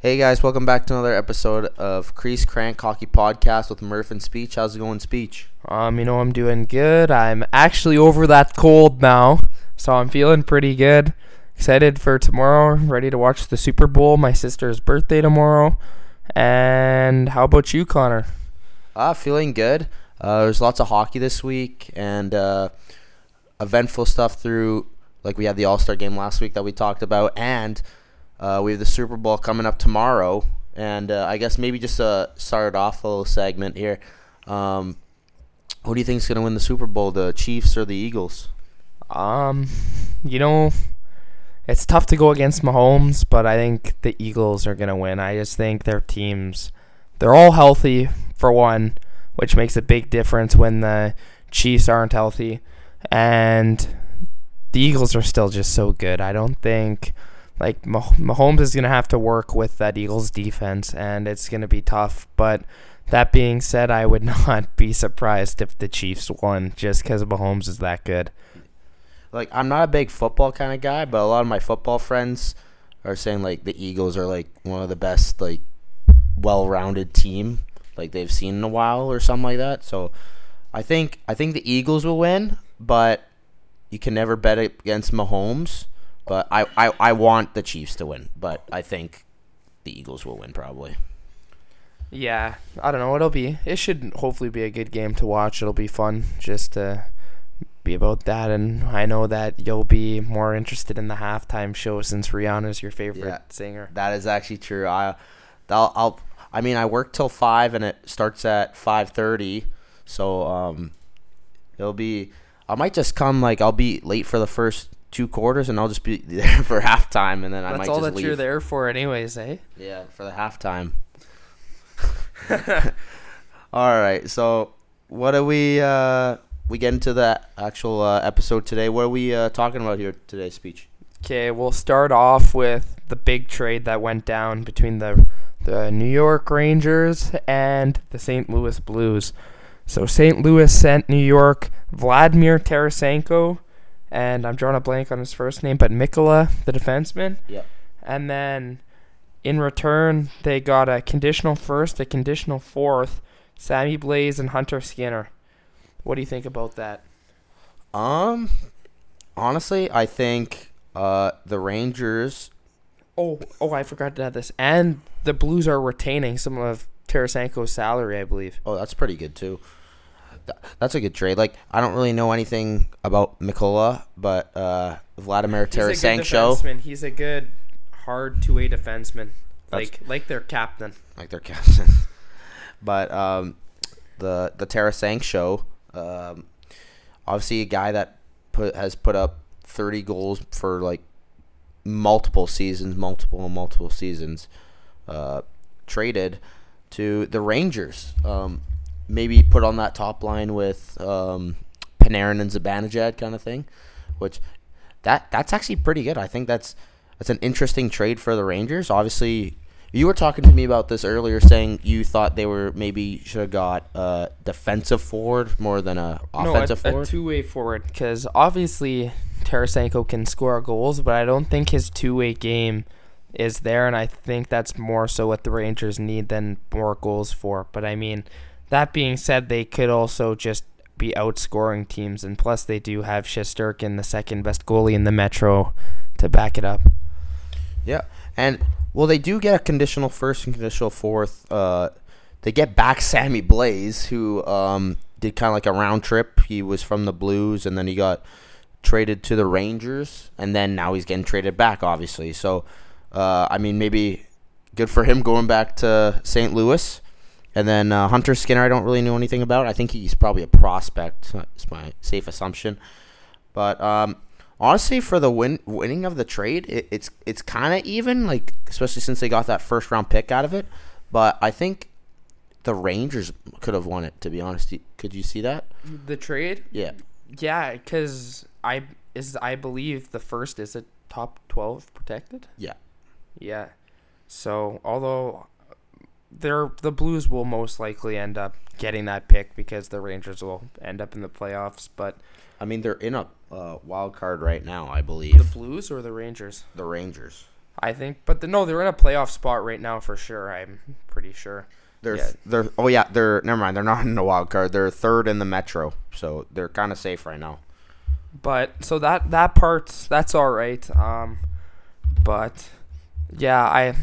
Hey guys, welcome back to another episode of Crease Crank Hockey Podcast with Murph and Speech. How's it going, Speech? Um, you know, I'm doing good. I'm actually over that cold now, so I'm feeling pretty good. Excited for tomorrow. Ready to watch the Super Bowl. My sister's birthday tomorrow. And how about you, Connor? Uh, feeling good. Uh, there's lots of hockey this week and uh, eventful stuff through, like we had the All Star game last week that we talked about, and uh, we have the Super Bowl coming up tomorrow. And uh, I guess maybe just uh, start off a little segment here. Um, who do you think is going to win the Super Bowl, the Chiefs or the Eagles? Um, you know, it's tough to go against Mahomes, but I think the Eagles are going to win. I just think their teams, they're all healthy for one, which makes a big difference when the Chiefs aren't healthy. And the Eagles are still just so good. I don't think like Mahomes is going to have to work with that Eagles defense and it's going to be tough, but that being said, I would not be surprised if the Chiefs won just cuz Mahomes is that good. like I'm not a big football kind of guy, but a lot of my football friends are saying like the Eagles are like one of the best like well-rounded team like they've seen in a while or something like that. So I think I think the Eagles will win, but you can never bet against Mahomes. But I, I, I want the Chiefs to win, but I think the Eagles will win probably. Yeah, I don't know. It'll be. It should hopefully be a good game to watch. It'll be fun just to be about that. And I know that you'll be more interested in the halftime show since Rihanna's your favorite Yeah. singer. That is actually true. I, I'll, I'll I mean, I work till five and it starts at five thirty, so um, it'll be. I might just come like I'll be late for the first two quarters and I'll just be there for halftime and then I That's might all just that leave. you're there for, anyways, eh? Yeah, for the halftime. all right, so what are we? Uh, we get into the actual uh, episode today. What are we uh, talking about here today? Speech. Okay, we'll start off with the big trade that went down between the the New York Rangers and the St. Louis Blues. So St. Louis sent New York Vladimir Tarasenko, and I'm drawing a blank on his first name, but Mikkola, the defenseman. Yep. And then in return, they got a conditional first, a conditional fourth, Sammy Blais and Hunter Skinner. What do you think about that? Um, honestly, I think uh the Rangers. Oh, oh, I forgot to add this. And the Blues are retaining some of Tarasenko's salary, I believe. Oh, that's pretty good too. Th- That's a good trade. Like I don't really know anything about Mikkola, but uh Vladimir He's a good Tarasenko. He's a good, hard two-way defenseman. That's- Like, like their captain. like their captain. but um, the the Tarasenko, um, obviously a guy that put has put up thirty goals for like multiple seasons, multiple and multiple seasons. Uh, traded to the Rangers. Um, maybe put on that top line with um, Panarin and Zibanejad kind of thing, which that that's actually pretty good. I think that's that's an interesting trade for the Rangers. Obviously, you were talking to me about this earlier, saying you thought they were maybe should have got a defensive forward more than a offensive no, a, forward. a two-way forward. Because obviously Tarasenko can score goals, but I don't think his two-way game is there, and I think that's more so what the Rangers need than more goals for. But I mean, that being said, they could also just be outscoring teams, and plus they do have Shesterkin, the second best goalie in the Metro, to back it up. Yeah, and well, they do get a conditional first and conditional fourth. Uh, they get back Sammy Blais, who um, did kind of like a round trip. He was from the Blues, and then he got traded to the Rangers, and then now he's getting traded back, obviously. So, uh, I mean, maybe good for him going back to St. Louis. And then uh, Hunter Skinner, I don't really know anything about. I think he's probably a prospect. It's my safe assumption. But um, honestly, for the win winning of the trade, it, it's it's kind of even. Like especially since they got that first round pick out of it. But I think the Rangers could have won it. To be honest, could you see that? The trade? Yeah. Yeah, because I is I believe the first is a top twelve protected. Yeah. Yeah. So although they're the Blues will most likely end up getting that pick because the Rangers will end up in the playoffs, but I mean, they're in a uh, wild card right now. I believe. the Blues or the Rangers? the Rangers. I think, but the, no, they're in a playoff spot right now for sure. I'm pretty sure. They're Yeah. they're oh yeah they're never mind they're not in the wild card they're third in the Metro so they're kind of safe right now. But so that that part's that's all right. Um, but yeah, I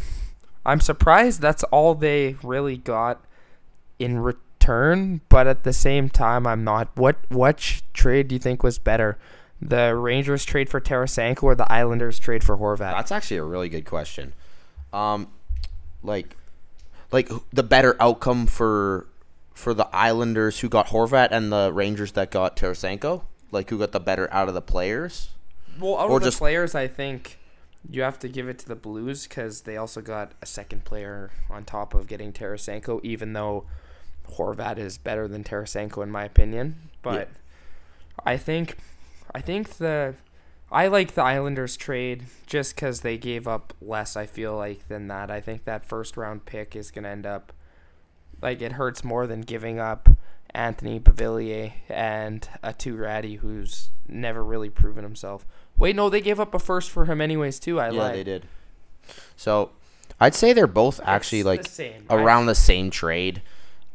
I'm surprised that's all they really got in return. But at the same time, I'm not. What what sh- trade do you think was better? The Rangers trade for Tarasenko or the Islanders trade for Horvat? That's actually a really good question. Um, like, like the better outcome for for the Islanders who got Horvat and the Rangers that got Tarasenko. Like, who got the better out of the players? Well, out Or of the just- players, I think you have to give it to the Blues because they also got a second player on top of getting Tarasenko, even though Horvat is better than Tarasenko in my opinion. But I think, I think the, I like the Islanders trade just because they gave up less. I feel like than that. I think that first round pick is gonna end up, like it hurts more than giving up Anthony Beauvillier and Aatu Räty who's never really proven himself. Wait, no, they gave up a first for him anyways too. I yeah, lied. they did. So, I'd say they're both actually It's like the same. around the same trade.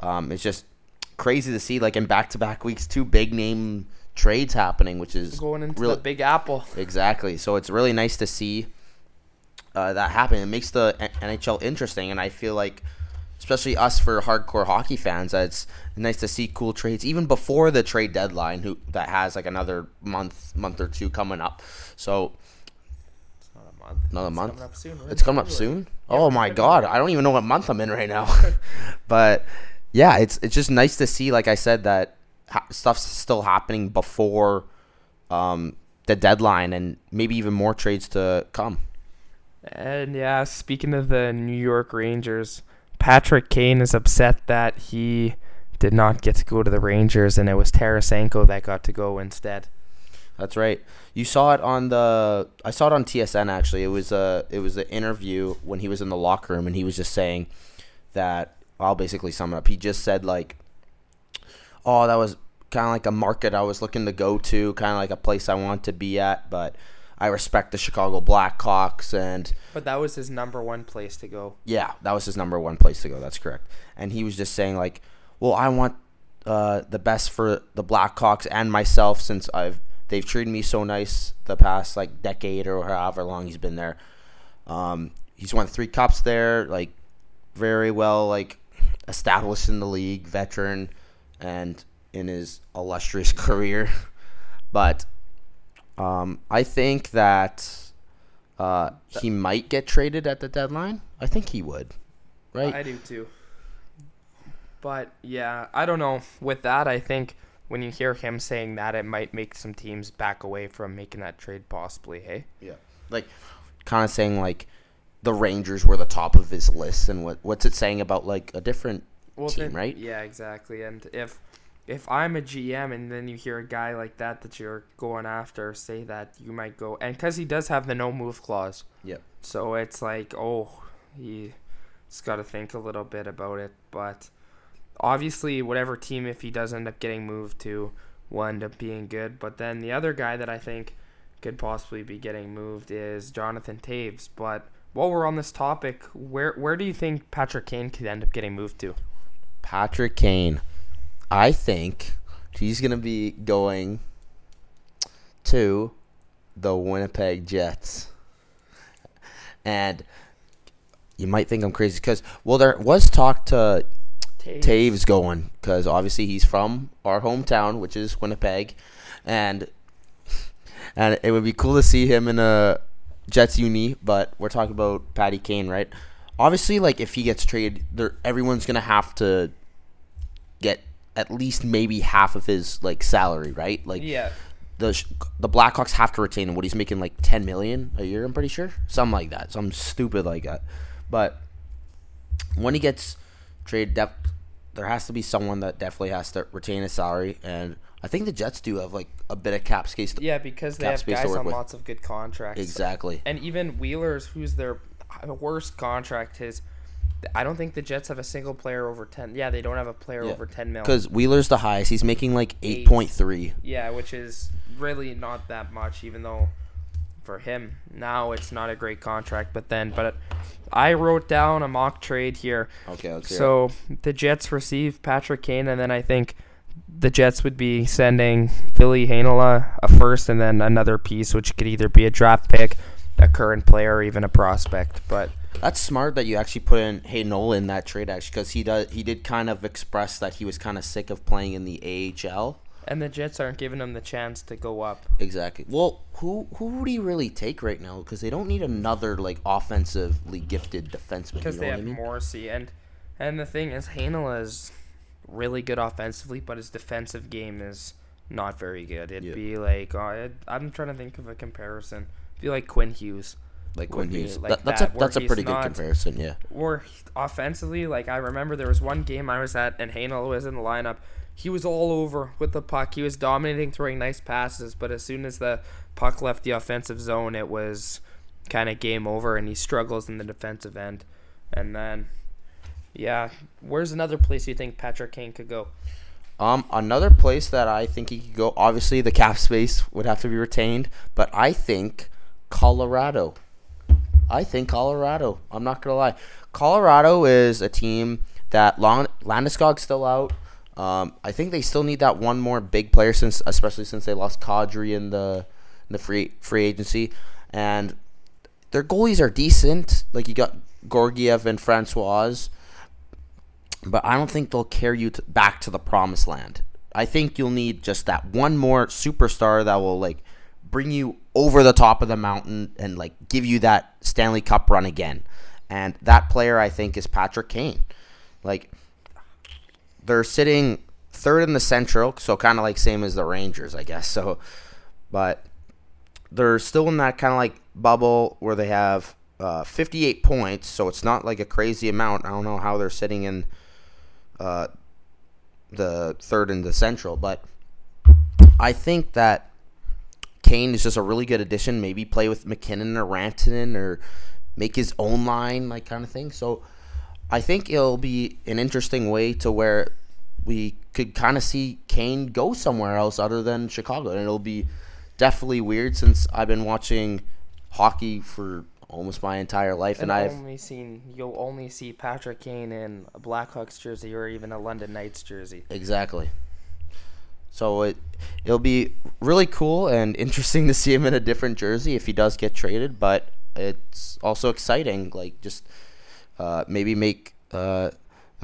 Um, it's just crazy to see like in back to back weeks two big name trades happening, which is going into really- the Big Apple. Exactly. So it's really nice to see uh, that happen. It makes the NHL interesting, and I feel like, especially us for hardcore hockey fans, that it's nice to see cool trades even before the trade deadline. Who that has like another month, month or two coming up. So It's not a month. Another It's month? Coming up soon. It's in coming up soon. Yeah, oh my god, I don't even know what month I'm in right now. but yeah, it's it's just nice to see, like I said, that ha- stuff's still happening before um, the deadline, and maybe even more trades to come. And yeah, speaking of the New York Rangers, Patrick Kane is upset that he did not get to go to the Rangers, and it was Tarasenko that got to go instead. That's right. You saw it on the. I saw it on TSN actually. It was a. It was an interview when he was in the locker room, and he was just saying that. I'll basically sum it up. He just said like, "Oh, that was kind of like a market I was looking to go to, kind of like a place I want to be at, but I respect the Chicago Blackhawks and." But that was his number one place to go. Yeah, that was his number one place to go. That's correct. And he was just saying like, "Well, I want uh, the best for the Blackhawks and myself since I've they've treated me so nice the past like decade or however long he's been there. Um, he's won three cups there, like very well like established in the league, veteran, and in his illustrious career. But um, I think that uh, he might get traded at the deadline. I think he would, right? I do too. But yeah, I don't know. With that, I think when you hear him saying that, it might make some teams back away from making that trade possibly. Hey. Yeah. Like kind of saying like the Rangers were the top of his list, and what what's it saying about like a different well, team, then- right? Yeah, exactly. And if if I'm a GM and then you hear a guy like that that you're going after say that, you might go and because he does have the no move clause. Yep. So it's like, oh, he's got to think a little bit about it. But obviously, whatever team, if he does end up getting moved to, will end up being good. But then the other guy that I think could possibly be getting moved is Jonathan Toews. But while we're on this topic, where where do you think Patrick Kane could end up getting moved to? Patrick Kane. I think he's gonna be going to the Winnipeg Jets, and you might think I'm crazy because well, there was talk to Toews going because obviously he's from our hometown, which is Winnipeg, and and it would be cool to see him in a Jets uni. But we're talking about Patty Kane, right? Obviously, like if he gets traded, there everyone's gonna have to at least maybe half of his like salary, right? Like Yeah. the the Blackhawks have to retain him. What he's making like ten million a year, I'm pretty sure, something like that, something stupid like that. But when he gets traded, dep- there has to be someone that definitely has to retain his salary, and I think the Jets do have like a bit of cap space. To- Yeah, because they have guys on with. lots of good contracts. exactly. And even Wheeler's, who's their uh, worst contract, is. I don't think the Jets have a single player over ten. Yeah, they don't have a player Yeah. over ten mil. Because Wheeler's the highest. He's making like Eight. point three. Yeah, which is really not that much, even though for him. Now it's not a great contract, but then, but I wrote down a mock trade here. Okay, let's hear it. So the Jets receive Patrick Kane, and then I think the Jets would be sending Ville Heinola a first, and then another piece, which could either be a draft pick, a current player, or even a prospect. But That's smart that you actually put in Heinola in that trade actually because he does he did kind of express that he was kind of sick of playing in the AHL. and the Jets aren't giving him the chance to go up. Exactly. Well, who who would he really take right now? Because they don't need another like offensively gifted defenseman. because you know they have I mean? Morrissey and and the thing is Heinola is really good offensively, but his defensive game is not very good. It'd Yeah. be like uh, it, I'm trying to think of a comparison. It'd be like Quinn Hughes, Like be Hughes. like That- that's that, a that's a he's pretty good not- comparison. Yeah. or offensively, like I remember there was one game I was at and Heinola was in the lineup. He was all over with the puck. He was dominating, throwing nice passes, but as soon as the puck left the offensive zone, it was kind of game over, and he struggles in the defensive end. And then, yeah, where's another place you think Patrick Kane could go? Um, another place that I think he could go. Obviously, the cap space would have to be retained, but I think Colorado. I think Colorado. I'm not gonna lie. Colorado is a team that Long Landeskog's still out. Um, I think they still need that one more big player since, especially since they lost Kadri in the in the free free agency, and their goalies are decent. Like you got Georgiev and Francouz but I don't think they'll carry you to, back to the promised land. I think you'll need just that one more superstar that will like bring you over the top of the mountain and like give you that Stanley Cup run again. And that player I think is Patrick Kane. Like they're sitting third in the Central, so kind of like same as the Rangers, I guess. So but they're still in that kind of like bubble where they have uh, 58 points, so it's not like a crazy amount. I don't know how they're sitting in uh, the third in the Central, but I think that Kane is just a really good addition. Maybe play with MacKinnon or Rantanen or make his own line, like kind of thing. So I think it'll be an interesting way to where we could kind of see Kane go somewhere else other than Chicago, and it'll be definitely weird since I've been watching hockey for almost my entire life, and, And I've only seen you'll only see Patrick Kane in a Blackhawks jersey or even a London Knights jersey. Exactly. So it it'll be really cool and interesting to see him in a different jersey if he does get traded, but it's also exciting. Like just uh, maybe make uh,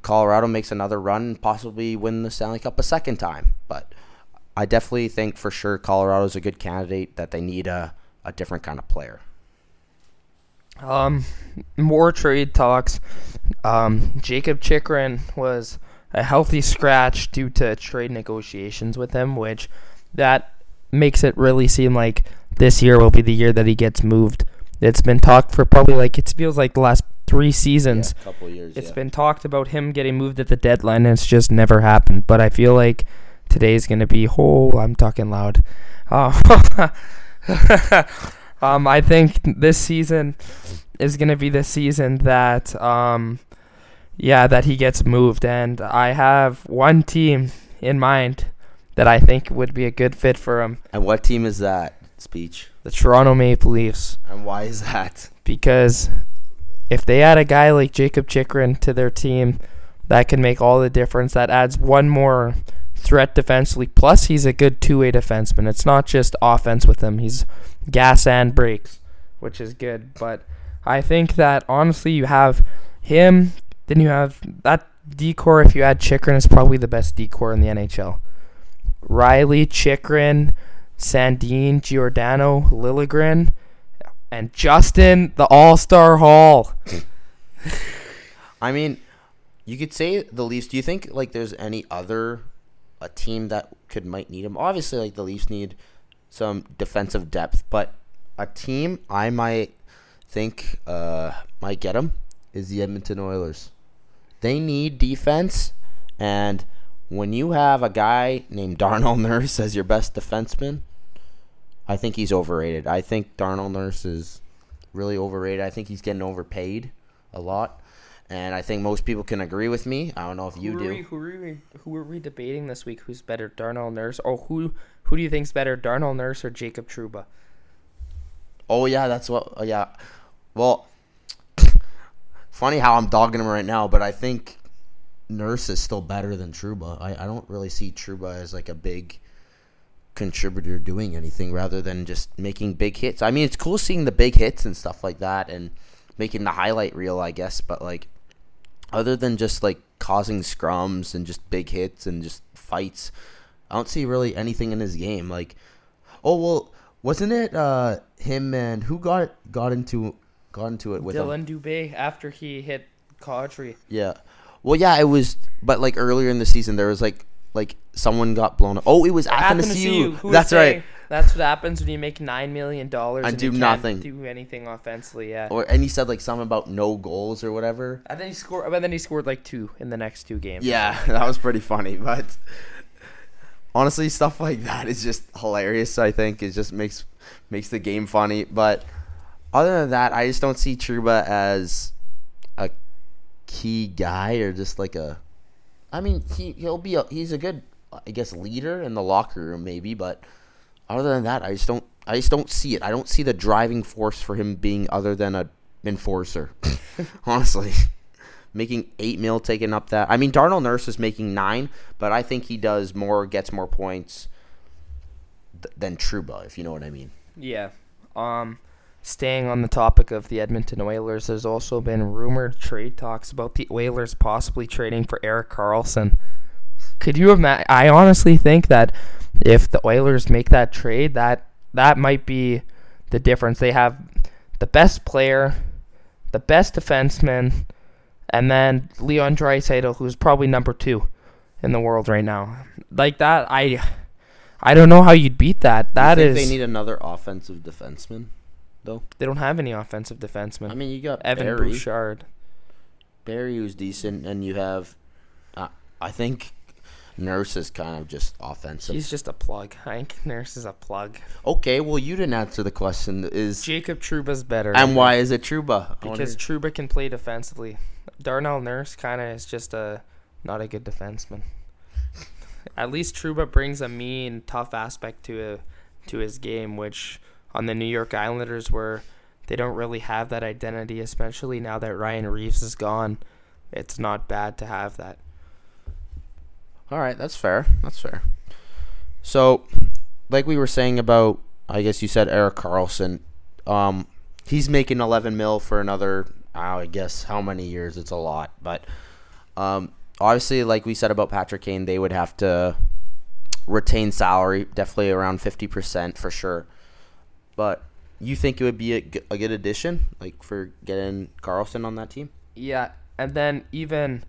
Colorado makes another run, and possibly win the Stanley Cup a second time. But I definitely think for sure Colorado's a good candidate. That they need a a different kind of player. Um, more trade talks. Um, Jacob Chychrun was a healthy scratch due to trade negotiations with him, which that makes it really seem like this year will be the year that he gets moved. It's been talked for probably like it feels like the last three seasons. a couple years. It's been talked about him getting moved at the deadline, and it's just never happened. But I feel like today's gonna be whole. I'm talking loud. Uh, um, I think this season is gonna be the season that, um, yeah, that he gets moved, and I have one team in mind that I think would be a good fit for him: And what team is that? Speech. the Toronto Maple Leafs. And why is that? because if they add a guy like Jacob Chychrun to their team, that can make all the difference. That adds one more threat defensively. Plus, he's a good two-way defenseman. It's not just offense with him; he's gas and brakes, which is good. But I think that honestly, you have him, then you have that D core. If you add Chychrun, is probably the best D core in the NHL. Rielly Chychrun, Sandin, Giordano, Liljegren and Justin, the All Star Holl. I mean, you could say the Leafs. Do you think like there's any other a team that could might need him? Obviously, like the Leafs need some defensive depth, but a team I might think uh, might get him is the Edmonton Oilers. They need defense, and when you have a guy named Darnell Nurse as your best defenseman, I think he's overrated. I think Darnell Nurse is really overrated. I think he's getting overpaid a lot. And I think most people can agree with me. I don't know if you who do. We, who, are we, who are we debating this week? Who's better, Darnell Nurse, or who who do you think's better, Darnell Nurse or Jacob Trouba? Oh yeah, that's what. Oh, yeah. Well, funny how I'm dogging him right now, but I think Nurse is still better than Trouba. I, I don't really see Trouba as like a big contributor doing anything rather than just making big hits. I mean, it's cool seeing the big hits and stuff like that and making the highlight reel, I guess, but like other than just like causing scrums and just big hits and just fights, I don't see really anything in his game. Like, oh well, wasn't it uh, him and who got got into got into it with Dylan him? Dubé after he hit Kadri. Yeah. Well, yeah, it was, but like earlier in the season, there was like like someone got blown up. Oh, it was Athanasiu. That's right. That's what happens when you make nine million dollars And do you can't nothing. do anything offensively. Yeah. Or and he said like something about no goals or whatever. And then he scored. But then he scored like two in the next two games. Yeah, that was pretty funny. But honestly, stuff like that is just hilarious. I think it just makes makes the game funny. But other than that, I just don't see Trouba as a key guy or just like a. I mean, he he'll be a, he's a good I guess leader in the locker room maybe, but other than that, I just don't I just don't see it. I don't see the driving force for him being other than a enforcer. Honestly making eight mil taking up that. I mean, Darnell Nurse is making nine, but I think he does more, gets more points th- than Trouba, if you know what I mean. Yeah. Um, staying on the topic of the Edmonton Oilers, there's also been rumored trade talks about the Oilers possibly trading for Erik Karlsson. Could you imagine? I honestly think that if the Oilers make that trade, that that might be the difference. They have the best player, the best defenseman, and then Leon Draisaitl, who's probably number two in the world right now. Like that, I, I don't know how you'd beat that. That is they need another offensive defenseman. They don't have any offensive defensemen. I mean, you got Evan Barrie, Bouchard. Barrie who's decent, and you have, uh, I think, Nurse is kind of just offensive. He's just a plug. Hank Nurse is a plug. okay, well, you didn't answer the question. Is Jacob Trouba's better. and why is it Trouba? Because Trouba can play defensively. Darnell Nurse kind of is just a not a good defenseman. At least Truba brings a mean, tough aspect to a, to his game, which on the New York Islanders where they don't really have that identity, especially now that Ryan Reaves is gone. It's not bad to have that. All right, that's fair. That's fair. So, like we were saying about, I guess you said Erik Karlsson. Um, he's making 11 mil for another. I guess how many years? It's a lot, but um, obviously, like we said about Patrick Kane, they would have to retain salary, definitely around 50% for sure. But you think it would be a good addition, like for getting Karlsson on that team? Yeah, and then even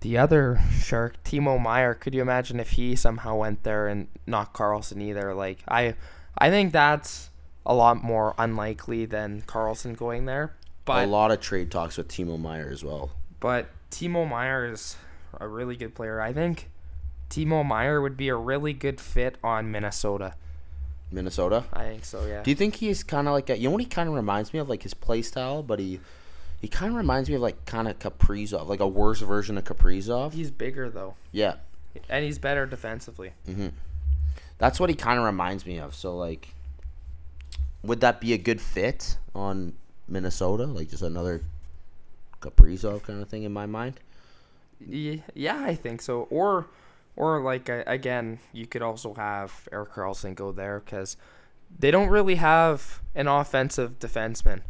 the other shark, Timo Meier. Could you imagine if he somehow went there and not Karlsson either? Like I, I think that's a lot more unlikely than Karlsson going there. But a lot of trade talks with Timo Meier as well. but Timo Meier is a really good player. I think Timo Meier would be a really good fit on Minnesota. Minnesota. I think so. Yeah. Do you think he's kind of like a, you know what he kind of reminds me of like his play style, but he he kind of reminds me of like kind of Kaprizov, like a worse version of Kaprizov. He's bigger though, Yeah, and he's better defensively. hmm that's what he kind of reminds me of. So like, would that be a good fit on Minnesota? Like just another Kaprizov kind of thing in my mind. Ye- Yeah, I think so. Or, or like again, you could also have Erik Karlsson go there because they don't really have an offensive defenseman.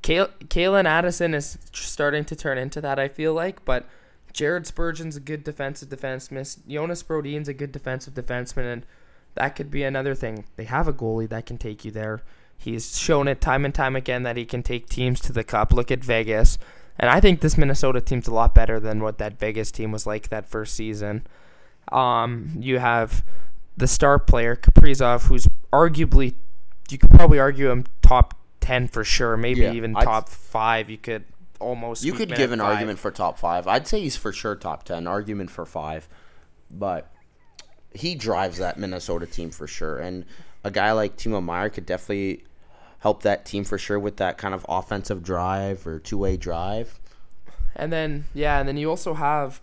Kale, Calen Addison is starting to turn into that. I feel like, but Jared Spurgeon's a good defensive defenseman. Jonas Brodin's a good defensive defenseman, and that could be another thing. They have a goalie that can take you there. He's shown it time and time again that he can take teams to the cup. Look at Vegas. And I think this Minnesota team's a lot better than what that Vegas team was like that first season. Um, you have the star player Kaprizov, who's arguably, you could probably argue him top ten for sure, maybe Yeah, even I'd- top five. You could almost. You could give an five. argument for top five. I'd say he's for sure top ten. Argument for five, but he drives that Minnesota team for sure. And a guy like Timo Meier could definitely help that team for sure with that kind of offensive drive or two way drive. And then yeah, and then you also have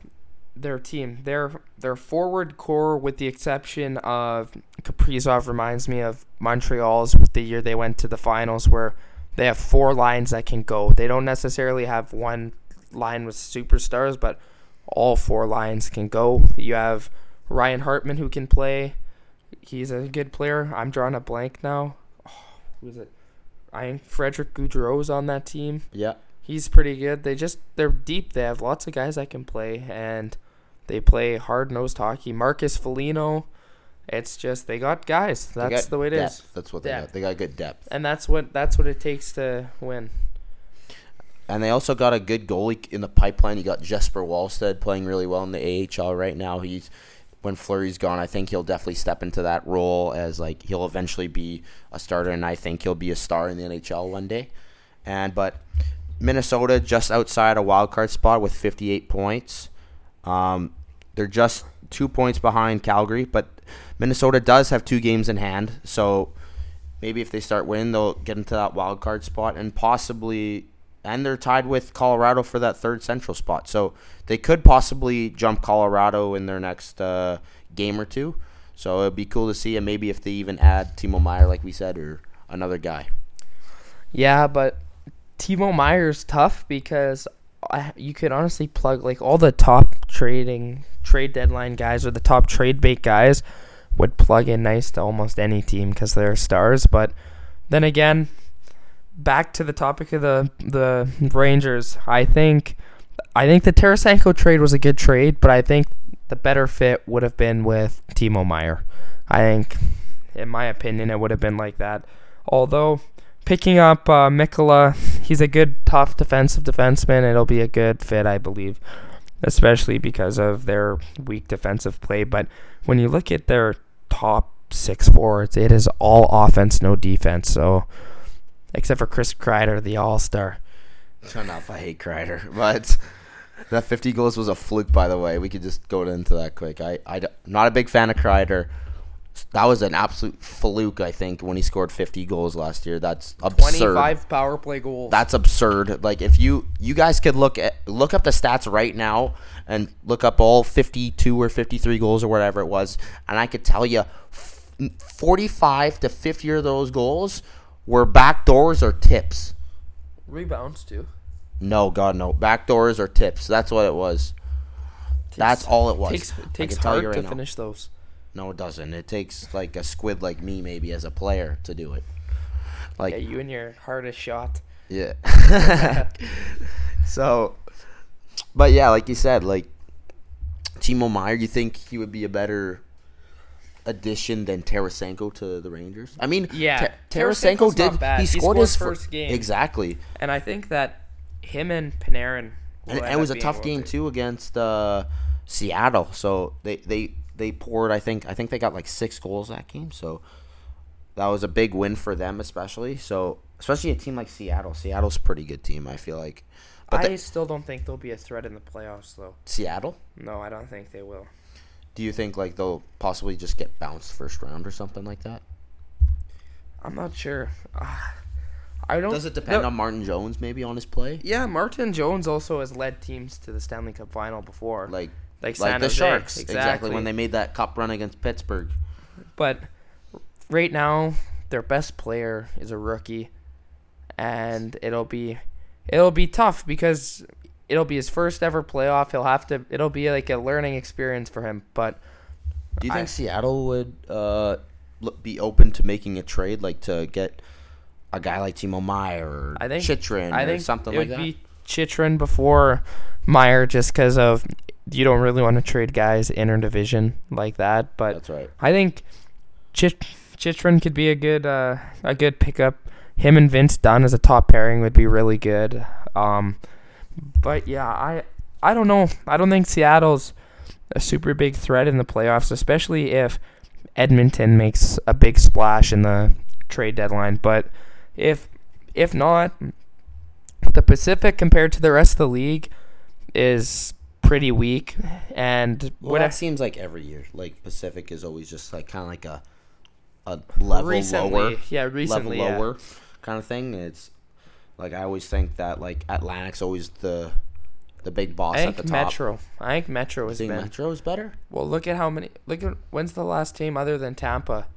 their team. Their their forward core, with the exception of Kaprizov, reminds me of Montreal's the year they went to the finals, where they have four lines that can go. They don't necessarily have one line with superstars, but all four lines can go. You have Ryan Hartman who can play. He's a good player. I'm drawing a blank now. Oh, who is it? I think Frederick Gaudreau's on that team. Yeah. He's pretty good. They just they're deep. They have lots of guys that can play and they play hard nosed hockey. Marcus Foligno. It's just they got guys. That's got the way it is, depth. That's what they Depth. got. They got good depth. And that's what that's what it takes to win. And they also got a good goalie in the pipeline. You got Jesper Wallstedt playing really well in the AHL right now. He's when Fleury's gone, I think he'll definitely step into that role as like he'll eventually be a starter, and I think he'll be a star in the NHL one day. And but Minnesota just outside a wild card spot with 58 points. Um, they're just two points behind Calgary, but Minnesota does have two games in hand, so maybe if they start winning, they'll get into that wild card spot and possibly. And they're tied with Colorado for that third central spot, so they could possibly jump Colorado in their next uh, game or two. So it'd be cool to see, and maybe if they even add Timo Meier, like we said, or another guy. Yeah, but Timo Meier's tough because I, you could honestly plug like all the top trading trade deadline guys or the top trade bait guys would plug in nice to almost any team because they're stars. But then again, back to the topic of the the Rangers, I think I think the Tarasenko trade was a good trade, but I think the better fit would have been with Timo Meier. I think, in my opinion, it would have been like that. Although picking up uh, Mikkola, he's a good, tough defensive defenseman. It'll be a good fit, I believe, especially because of their weak defensive play. But when you look at their top six forwards, it is all offense, no defense. So, except for Chris Kreider, the All Star. If I hate Kreider, but that 50 goals was a fluke, by the way. We could just go into that quick. I, I, am not a big fan of Kreider. That was an absolute fluke, I think, when he scored 50 goals last year. That's absurd. 25 power play goals. That's absurd. Like if you you guys could look at look up the stats right now and look up all 52 or 53 goals or whatever it was, and I could tell you, 45 to 50 of those goals were backdoors or tips. rebounds too. No, God, no. Backdoors or tips. That's what it was. That's all it was. Takes takes can tell you hard right to now. finish those. No, it doesn't. It takes like a squid like me, maybe, as a player to do it. Like, Yeah, you and your hardest shot. yeah. so, but yeah, like you said, like Timo Meier, you think he would be a better addition than Tarasenko to the Rangers? I mean, Yeah, Ta- Tarasenko did. not bad. He He scored, scored his fir- first game. Exactly. And I think that him and Panarin. and, and it was a tough game too against uh, Seattle. So they, they they poured. I think I think they got like six goals that game. So that was a big win for them, especially. So especially a team like Seattle. Seattle's a pretty good team. I feel like. But I the, still don't think they'll be a threat in the playoffs, though. Seattle. No, I don't think they will. Do you think like they'll possibly just get bounced first round or something like that? I'm not sure. Ah, I don't. Does it depend no- on Martin Jones maybe on his play? Yeah, Martin Jones also has led teams to the Stanley Cup final before, Like like, like San the Jose. Sharks exactly. exactly when they made that cup run against Pittsburgh. But right now, their best player is a rookie, and it'll be it'll be tough because it'll be his first ever playoff. He'll have to. It'll be like a learning experience for him. But Do you I- think Seattle would uh, be open to making a trade, like to get a guy like Timo Meier or I think Chychrun I or think something it like would that? be Chychrun before Meier, just because of you don't really want to trade guys inter division like that. But That's right. I think Chit- Chychrun could be a good uh, a good pickup. Him and Vince Dunn as a top pairing would be really good. Um, but yeah, I I don't know. I don't think Seattle's a super big threat in the playoffs, especially if Edmonton makes a big splash in the trade deadline. But if if not, the Pacific compared to the rest of the league is pretty weak. And Well, what that seems like every year. Like Pacific is always just like kind of like a a level recently, lower, yeah, recently, yeah. level lower kind of thing. It's like I always think that like Atlantic's always the the big boss I at the top. Metro. I think Metro think been. Metro is better? Well, look at how many. Look at when's the last team other than Tampa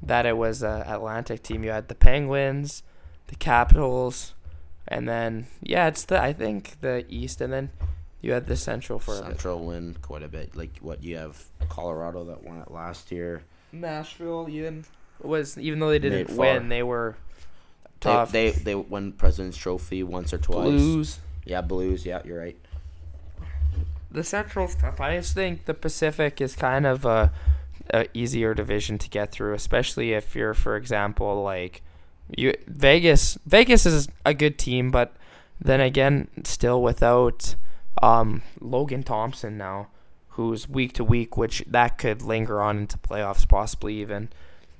that it was a Atlantic team. You had the Penguins, the Capitals, and then yeah, it's the I think the East, and then you had the Central for a. Central win quite a bit. Like what you have Colorado that won it last year. Nashville even was even though they didn't Made win, far. they were They, tough. they they won President's Trophy once or twice. Blues. Yeah, Blues. Yeah, you're right. The Central's tough. I just think the Pacific is kind of a, a easier division to get through, especially if you're, for example, like you Vegas. Vegas is a good team, but then again, still without um, Logan Thompson now, who's week to week, which that could linger on into playoffs, possibly even.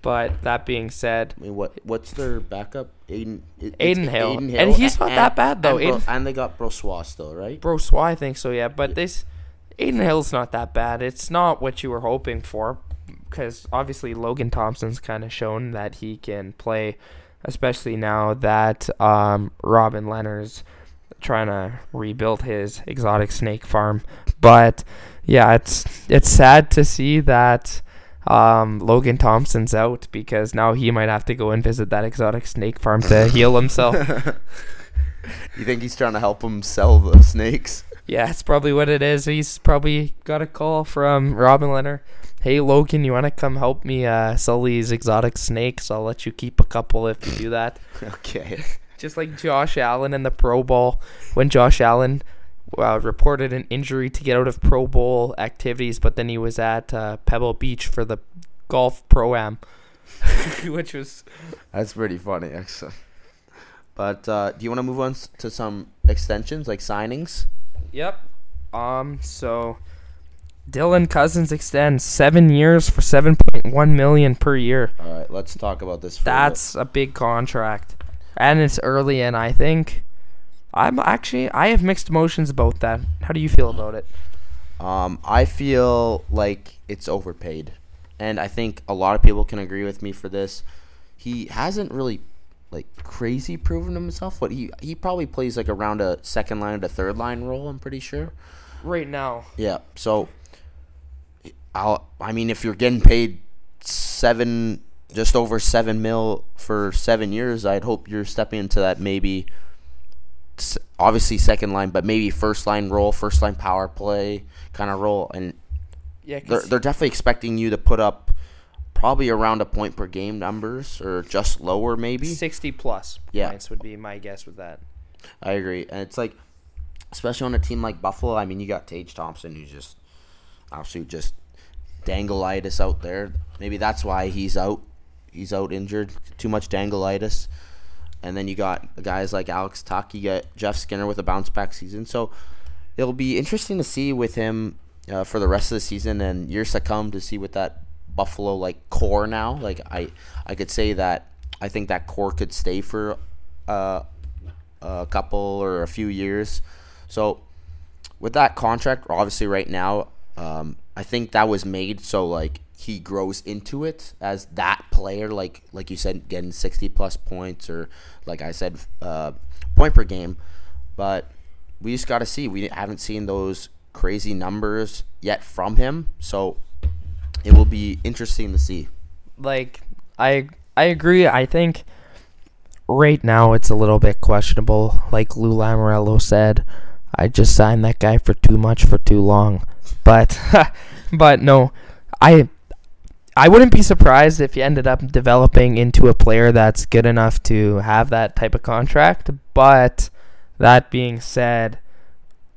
But that being said, I mean, what what's their backup? Adin. Adin it's Hill. And he's not that bad, though. And, Bro- Adin- and they got Brossoit still, right? Bro, Swa, I think so, yeah. But Yeah. this Adin Hill's not that bad. It's not what you were hoping for, because obviously Logan Thompson's kind of shown that he can play, especially now that um, Robin Lehner's trying to rebuild his exotic snake farm. But yeah, it's it's sad to see that um, Logan Thompson's out because now he might have to go and visit that exotic snake farm to heal himself. You think he's trying to help him sell the snakes? Yeah, it's probably what it is. He's probably got a call from Robin Lehner. Hey Logan, you want to come help me uh, sell these exotic snakes? I'll let you keep a couple if you do that. okay. Just like Josh Allen in the Pro Bowl, when Josh Allen uh, reported an injury to get out of Pro Bowl activities, but then he was at uh, Pebble Beach for the golf pro am, which was That's pretty funny, actually. But uh, do you want to move on to some extensions, like signings? Yep. Um. So, Dylan Cozens extends seven years for seven point one million per year. All right, let's talk about this. For a That's a big contract, and it's early. And I think I'm actually I have mixed emotions about that. How do you feel about it? Um, I feel like it's overpaid, and I think a lot of people can agree with me for this. He hasn't really like crazy proven himself. What he he probably plays like around a second line to third line role. I'm pretty sure. Right now, Yeah. So, I'll. I mean, if you're getting paid seven, just over seven mil for seven years, I'd hope you're stepping into that maybe. Obviously, second line, but maybe first line role, first line power play kind of role, and yeah, they're they're definitely expecting you to put up probably around a point per game numbers or just lower maybe. sixty plus Yeah. points would be my guess with that. I agree, and it's like, especially on a team like Buffalo. I mean, you got Tage Thompson, who's just absolute just dangleitis out there. Maybe that's why he's out. He's out injured. Too much dangleitis. And then you got guys like Alex Tuch. You got Jeff Skinner with a bounce back season. So it'll be interesting to see with him uh, for the rest of the season and years to come to see what that Buffalo like core now. Like I, I could say that I think that core could stay for uh, a couple or a few years. So with that contract, obviously right now, um, I think that was made so like he grows into it as that player, like like you said, getting sixty plus points or like I said, uh, point per game. But we just got to see. We haven't seen those crazy numbers yet from him, so it will be interesting to see. like I I agree. I think right now it's a little bit questionable. Like Lou Lamoriello said, I just signed that guy for too much for too long. But but no, I I wouldn't be surprised if he ended up developing into a player that's good enough to have that type of contract. But that being said,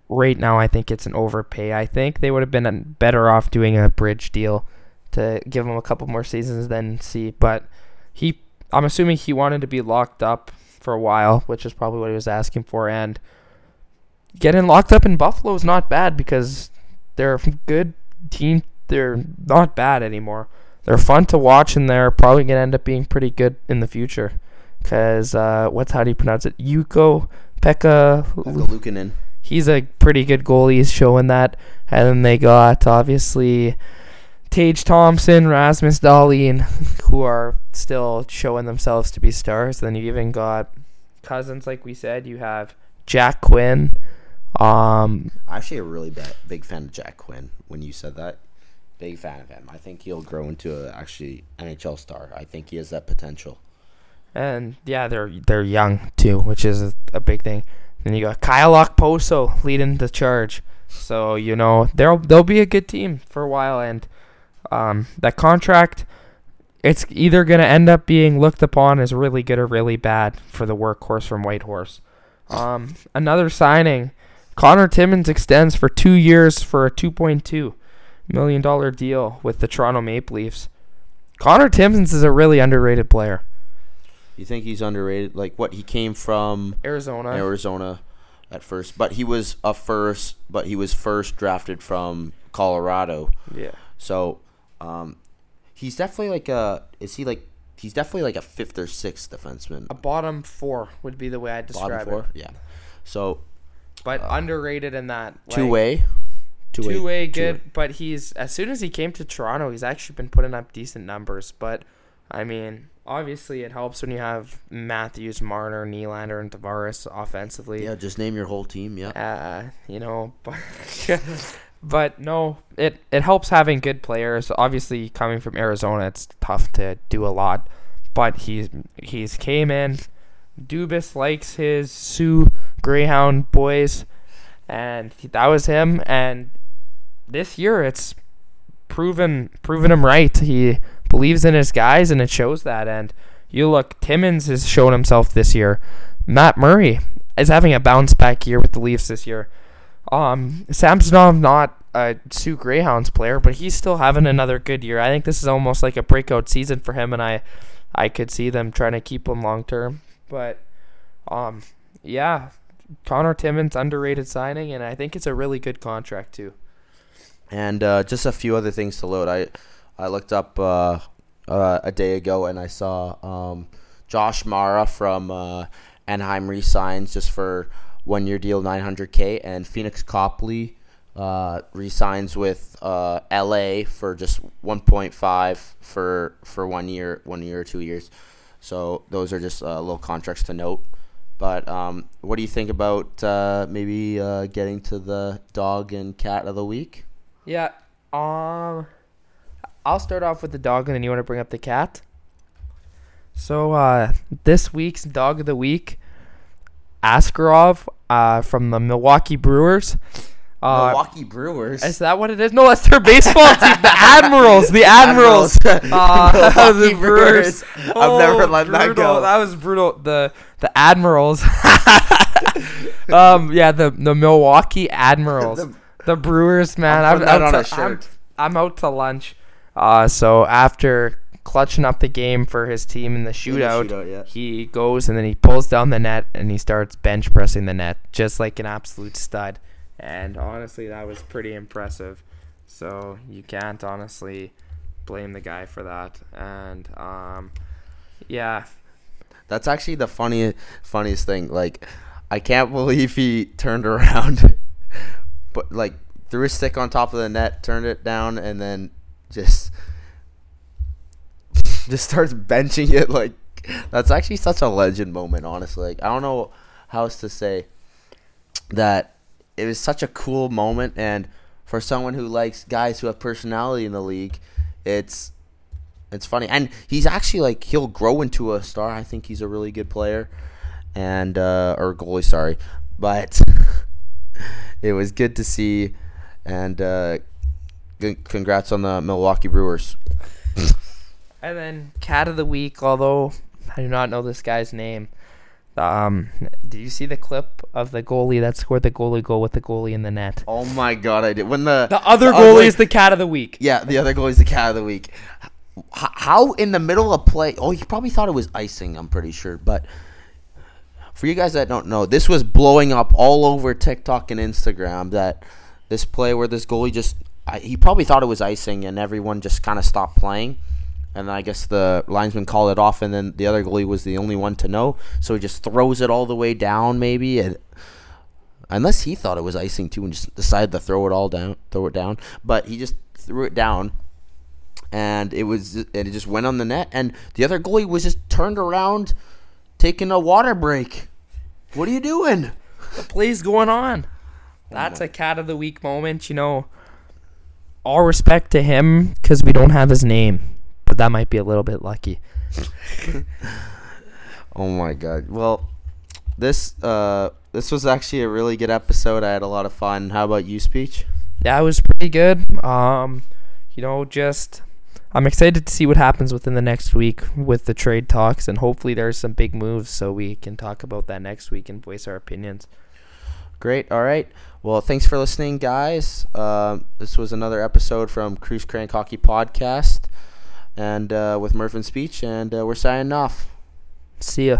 right now I think it's an overpay. I think they would have been um, better off doing a bridge deal to give him a couple more seasons than see. But he, I'm assuming he wanted to be locked up for a while, which is probably what he was asking for. And getting locked up in Buffalo is not bad because they're a good team. They're not bad anymore. They're fun to watch, and they're probably gonna end up being pretty good in the future. Cause uh, what's how do you pronounce it? Yuko Pekka. Luukkonen. He's a pretty good goalie. He's showing that. And then they got obviously Tage Thompson, Rasmus Dahlin, who are still showing themselves to be stars. Then you even got Cozens, like we said. You have Jack Quinn. Um, I Actually, a really big fan of Jack Quinn. When you said that, big fan of him. I think he'll grow into a actually NHL star. I think he has that potential. and yeah, they're they're young too, which is a, big thing. Then you got Kyle Okposo leading the charge, so you know they'll they'll be a good team for a while. And um, that contract, it's either gonna end up being looked upon as really good or really bad for the workhorse from Whitehorse. Um, another signing, Connor Timmins extends for two years for a two point two million dollar deal with the Toronto Maple Leafs. Connor Timmins is a really underrated player. You think he's underrated? Like what he came from Arizona. Arizona at first, but he was a first, but he was first drafted from Colorado. Yeah. So, um, he's definitely like a. Is he like? He's definitely like a fifth or sixth defenseman. A bottom four would be the way I'd Bottom describe four, it. yeah. So But underrated in that. two way, Two way good, two-way. but he's as soon as he came to Toronto, he's actually been putting up decent numbers. But I mean, obviously, it helps when you have Matthews, Marner, Nylander, and Tavares offensively. Yeah, just name your whole team. Yeah. Uh, you know, but but no, it it helps having good players. Obviously, coming from Arizona, it's tough to do a lot, but he's he's came in. Dubas likes his Soo Greyhound boys, and that was him. And this year, it's proven proven him right. He believes in his guys, and it shows that. And you look, Timmins has shown himself this year. Matt Murray is having a bounce back year with the Leafs this year. Um, Samsonov not a Soo Greyhounds player, but he's still having another good year. I think this is almost like a breakout season for him, and I, I could see them trying to keep him long term. But, um, yeah, Connor Timmins underrated signing, and I think it's a really good contract too. And uh, just a few other things to load. I I looked up uh, uh, a day ago and I saw um, Josh Mahura from uh, Anaheim resigns just for one year deal, 900k, and Pheonix Copley uh, resigns with uh, LA for just 1.5 for for one year, one year or two years. So those are just uh, little contracts to note. But um, what do you think about maybe getting to the dog and cat of the week? Yeah. Um, I'll start off with the dog, and then you want to bring up the cat. So, uh, this week's dog of the week, Askarov, uh, from the Milwaukee Brewers. Uh, Milwaukee Brewers. Is that what it is? No, that's their baseball team. The Admirals. The Admirals. Uh, Milwaukee the Brewers. I've never let that go. That was brutal. The the Admirals. um, yeah, the the Milwaukee Admirals. The- The Brewers, man. I'm I'm, out on to. I'm, I'm out to lunch. Uh, so after clutching up the game for his team in the shootout, shootout, yeah. he goes and then he pulls down the net and he starts bench pressing the net just like an absolute stud. And honestly, that was pretty impressive. So you can't honestly blame the guy for that. And um, yeah, That's actually the funny, funniest thing. Like, I can't believe he turned around, but like threw his stick on top of the net, turned it down, and then just just starts benching it. Like, that's actually such a legend moment. Honestly, like I don't know how else to say that it was such a cool moment, and for someone who likes guys who have personality in the league, it's it's funny, and he's actually like he'll grow into a star. I think he's a really good player, and uh, or goalie, sorry, but it was good to see, and uh, congrats on the Milwaukee Brewers. And then cat of the week, although I do not know this guy's name. Um, did you see the clip of the goalie that scored the goalie goal with the goalie in the net? Oh my god, I did when the The other the goalie other- is the cat of the week. yeah the other goalie is the cat of the week. How in the middle of play? Oh, you probably thought it was icing. I'm pretty sure, but for you guys that don't know, this was blowing up all over TikTok and Instagram. That this play where this goalie just I, he probably thought it was icing, and everyone just kind of stopped playing. And I guess the linesman called it off, and then the other goalie was the only one to know. So he just throws it all the way down, maybe, and unless he thought it was icing too, and just decided to throw it all down, throw it down. But he just threw it down, and it was, and it just went on the net. And the other goalie was just turned around, taking a water break. What are you doing? The play's going on. That's a cat of the week moment. You know, all respect to him because we don't have his name, but that might be a little bit lucky. Oh my god. Well, this uh this was actually a really good episode. I had a lot of fun. How about you, speech? Yeah, it was pretty good. Um, you know, just I'm excited to see what happens within the next week with the trade talks, and hopefully there's some big moves so we can talk about that next week and voice our opinions. Great. All right. Well, thanks for listening, guys. Um, this was another episode from Cruise Crank Hockey Podcast, and uh, with Murph and Speech, and uh, we're signing off. See ya.